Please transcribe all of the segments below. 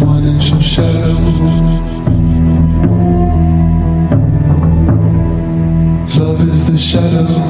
one. Love is the shadow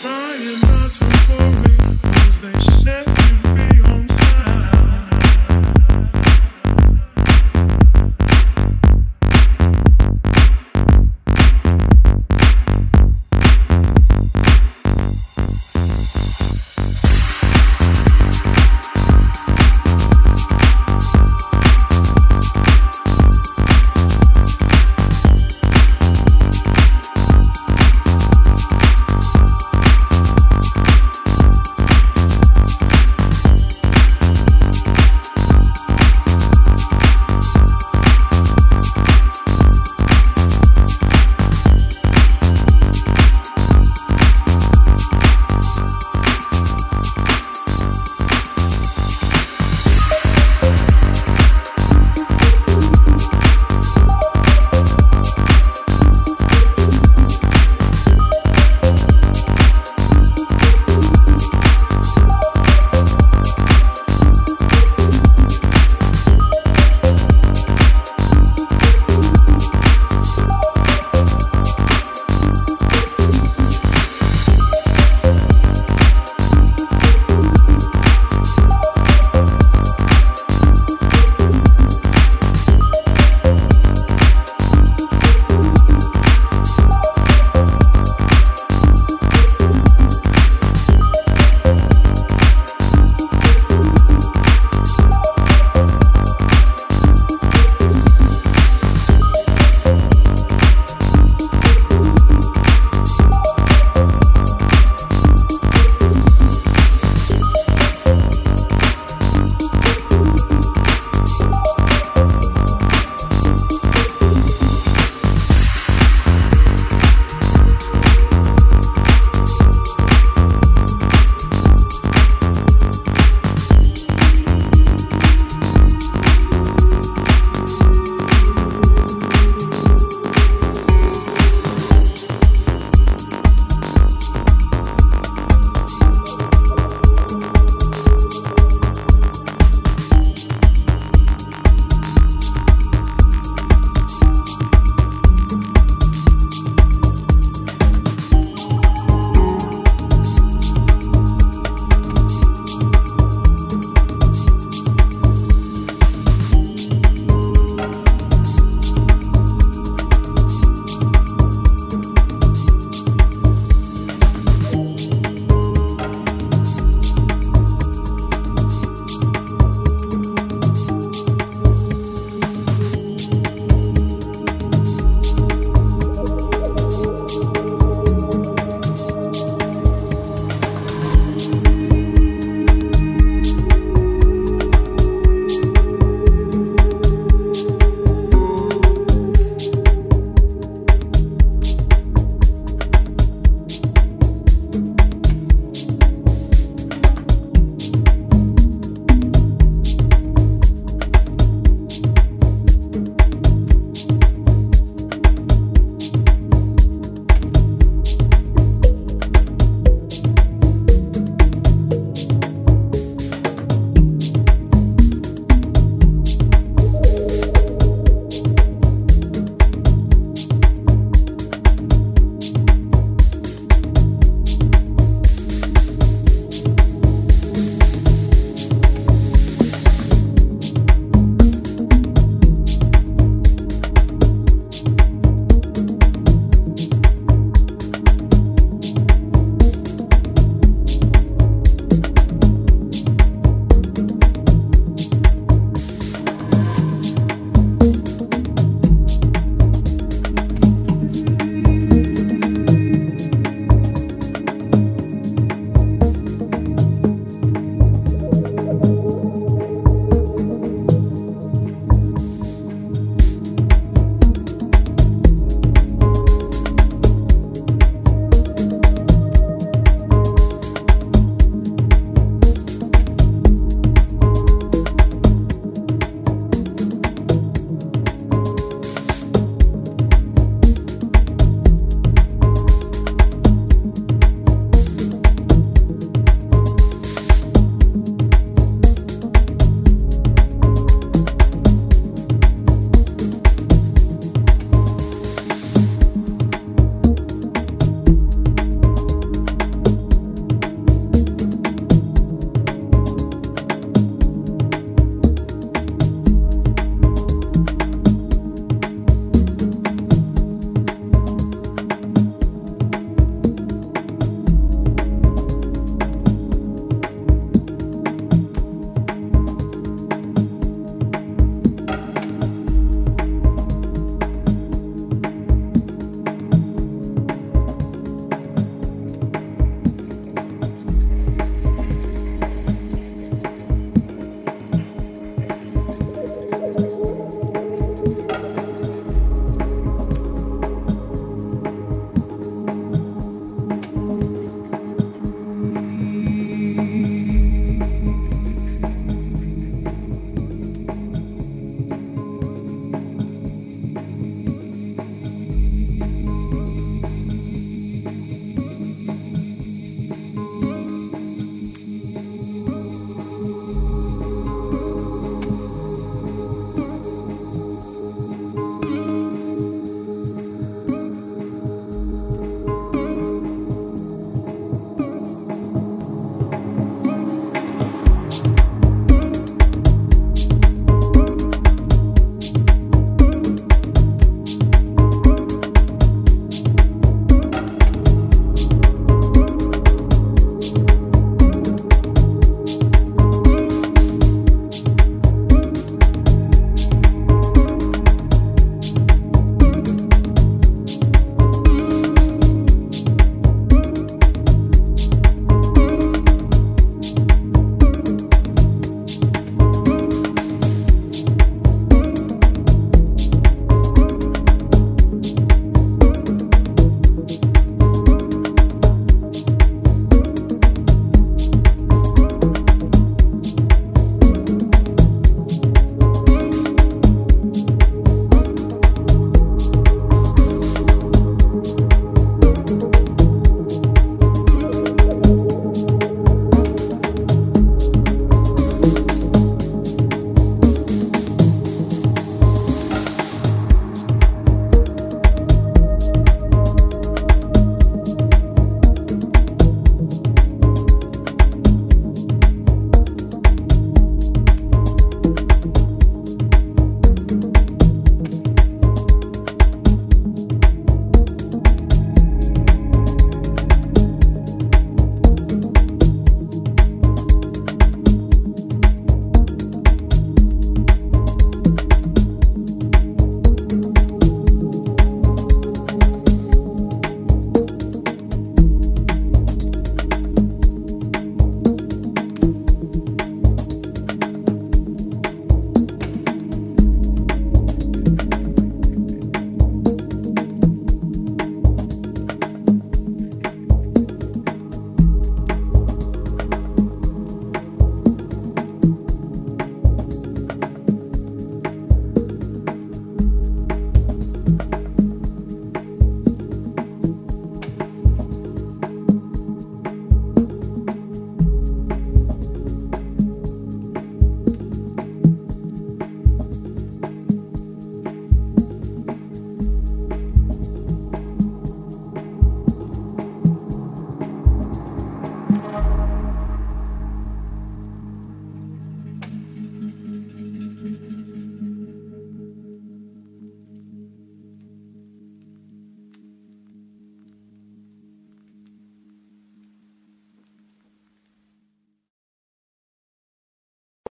trying not to worry,